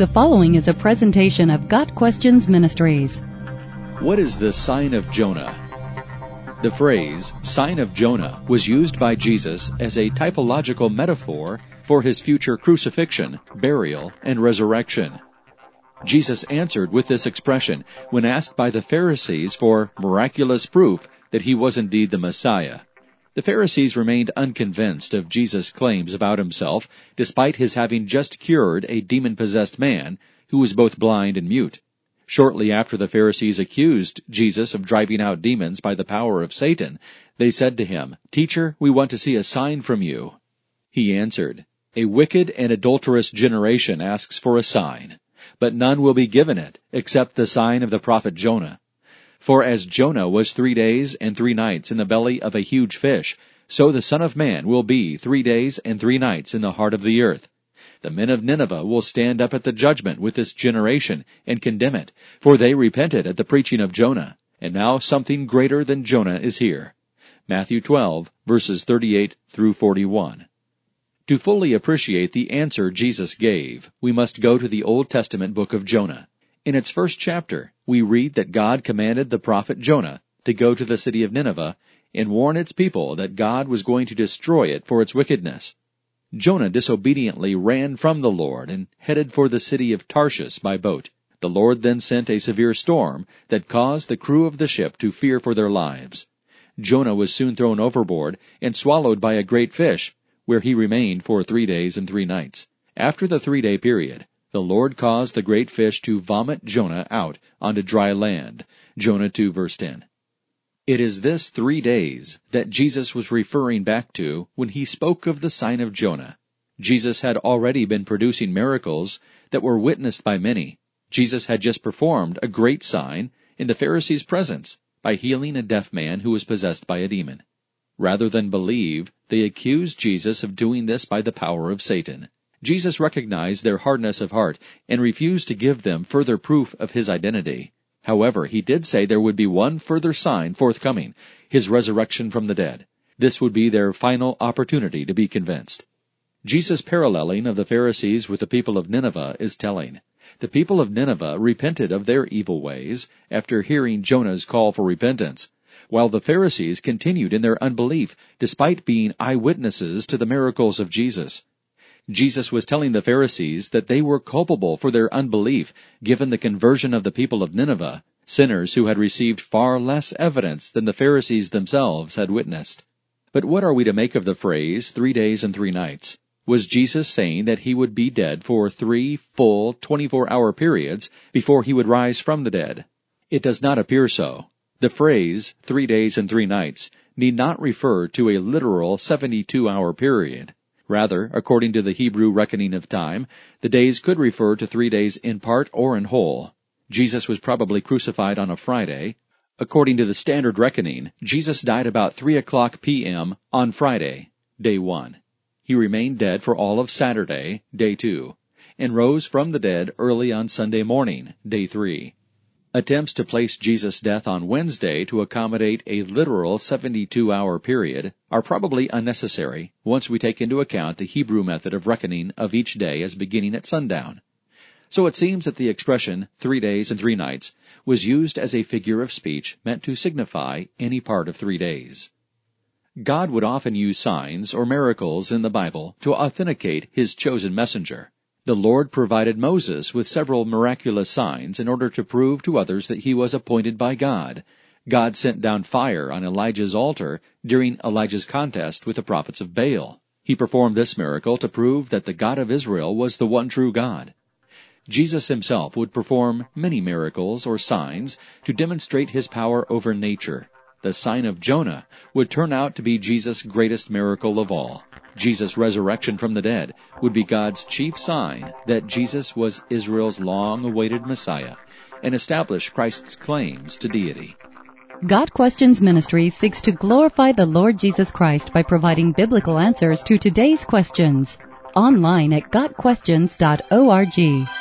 The following is a presentation of Got Questions Ministries. What is the sign of Jonah? The phrase, sign of Jonah, was used by Jesus as a typological metaphor for his future crucifixion, burial, and resurrection. Jesus answered with this expression when asked by the Pharisees for miraculous proof that he was indeed the Messiah. The Pharisees remained unconvinced of Jesus' claims about himself, despite his having just cured a demon possessed man who was both blind and mute. Shortly after the Pharisees accused Jesus of driving out demons by the power of Satan, they said to him, Teacher, we want to see a sign from you. He answered, A wicked and adulterous generation asks for a sign, but none will be given it except the sign of the prophet Jonah. For as Jonah was three days and three nights in the belly of a huge fish, so the Son of Man will be three days and three nights in the heart of the earth. The men of Nineveh will stand up at the judgment with this generation and condemn it, for they repented at the preaching of Jonah, and now something greater than Jonah is here. Matthew 12, verses 38 through 41. To fully appreciate the answer Jesus gave, we must go to the Old Testament book of Jonah. In its first chapter, we read that God commanded the prophet Jonah to go to the city of Nineveh and warn its people that God was going to destroy it for its wickedness. Jonah disobediently ran from the Lord and headed for the city of Tarshish by boat. The Lord then sent a severe storm that caused the crew of the ship to fear for their lives. Jonah was soon thrown overboard and swallowed by a great fish, where he remained for three days and three nights. After the three day period, the Lord caused the great fish to vomit Jonah out onto dry land. Jonah 2 verse 10. It is this three days that Jesus was referring back to when he spoke of the sign of Jonah. Jesus had already been producing miracles that were witnessed by many. Jesus had just performed a great sign in the Pharisees' presence by healing a deaf man who was possessed by a demon. Rather than believe, they accused Jesus of doing this by the power of Satan. Jesus recognized their hardness of heart and refused to give them further proof of his identity. However, he did say there would be one further sign forthcoming, his resurrection from the dead. This would be their final opportunity to be convinced. Jesus' paralleling of the Pharisees with the people of Nineveh is telling. The people of Nineveh repented of their evil ways after hearing Jonah's call for repentance, while the Pharisees continued in their unbelief despite being eyewitnesses to the miracles of Jesus. Jesus was telling the Pharisees that they were culpable for their unbelief, given the conversion of the people of Nineveh, sinners who had received far less evidence than the Pharisees themselves had witnessed. But what are we to make of the phrase, three days and three nights? Was Jesus saying that he would be dead for three full 24 hour periods before he would rise from the dead? It does not appear so. The phrase, three days and three nights, need not refer to a literal 72 hour period. Rather, according to the Hebrew reckoning of time, the days could refer to three days in part or in whole. Jesus was probably crucified on a Friday. According to the standard reckoning, Jesus died about 3 o'clock p.m. on Friday, day 1. He remained dead for all of Saturday, day 2, and rose from the dead early on Sunday morning, day 3. Attempts to place Jesus' death on Wednesday to accommodate a literal 72 hour period are probably unnecessary once we take into account the Hebrew method of reckoning of each day as beginning at sundown. So it seems that the expression three days and three nights was used as a figure of speech meant to signify any part of three days. God would often use signs or miracles in the Bible to authenticate His chosen messenger. The Lord provided Moses with several miraculous signs in order to prove to others that he was appointed by God. God sent down fire on Elijah's altar during Elijah's contest with the prophets of Baal. He performed this miracle to prove that the God of Israel was the one true God. Jesus himself would perform many miracles or signs to demonstrate his power over nature. The sign of Jonah would turn out to be Jesus' greatest miracle of all. Jesus' resurrection from the dead would be God's chief sign that Jesus was Israel's long awaited Messiah and establish Christ's claims to deity. Got Questions Ministry seeks to glorify the Lord Jesus Christ by providing biblical answers to today's questions. Online at GotQuestions.org.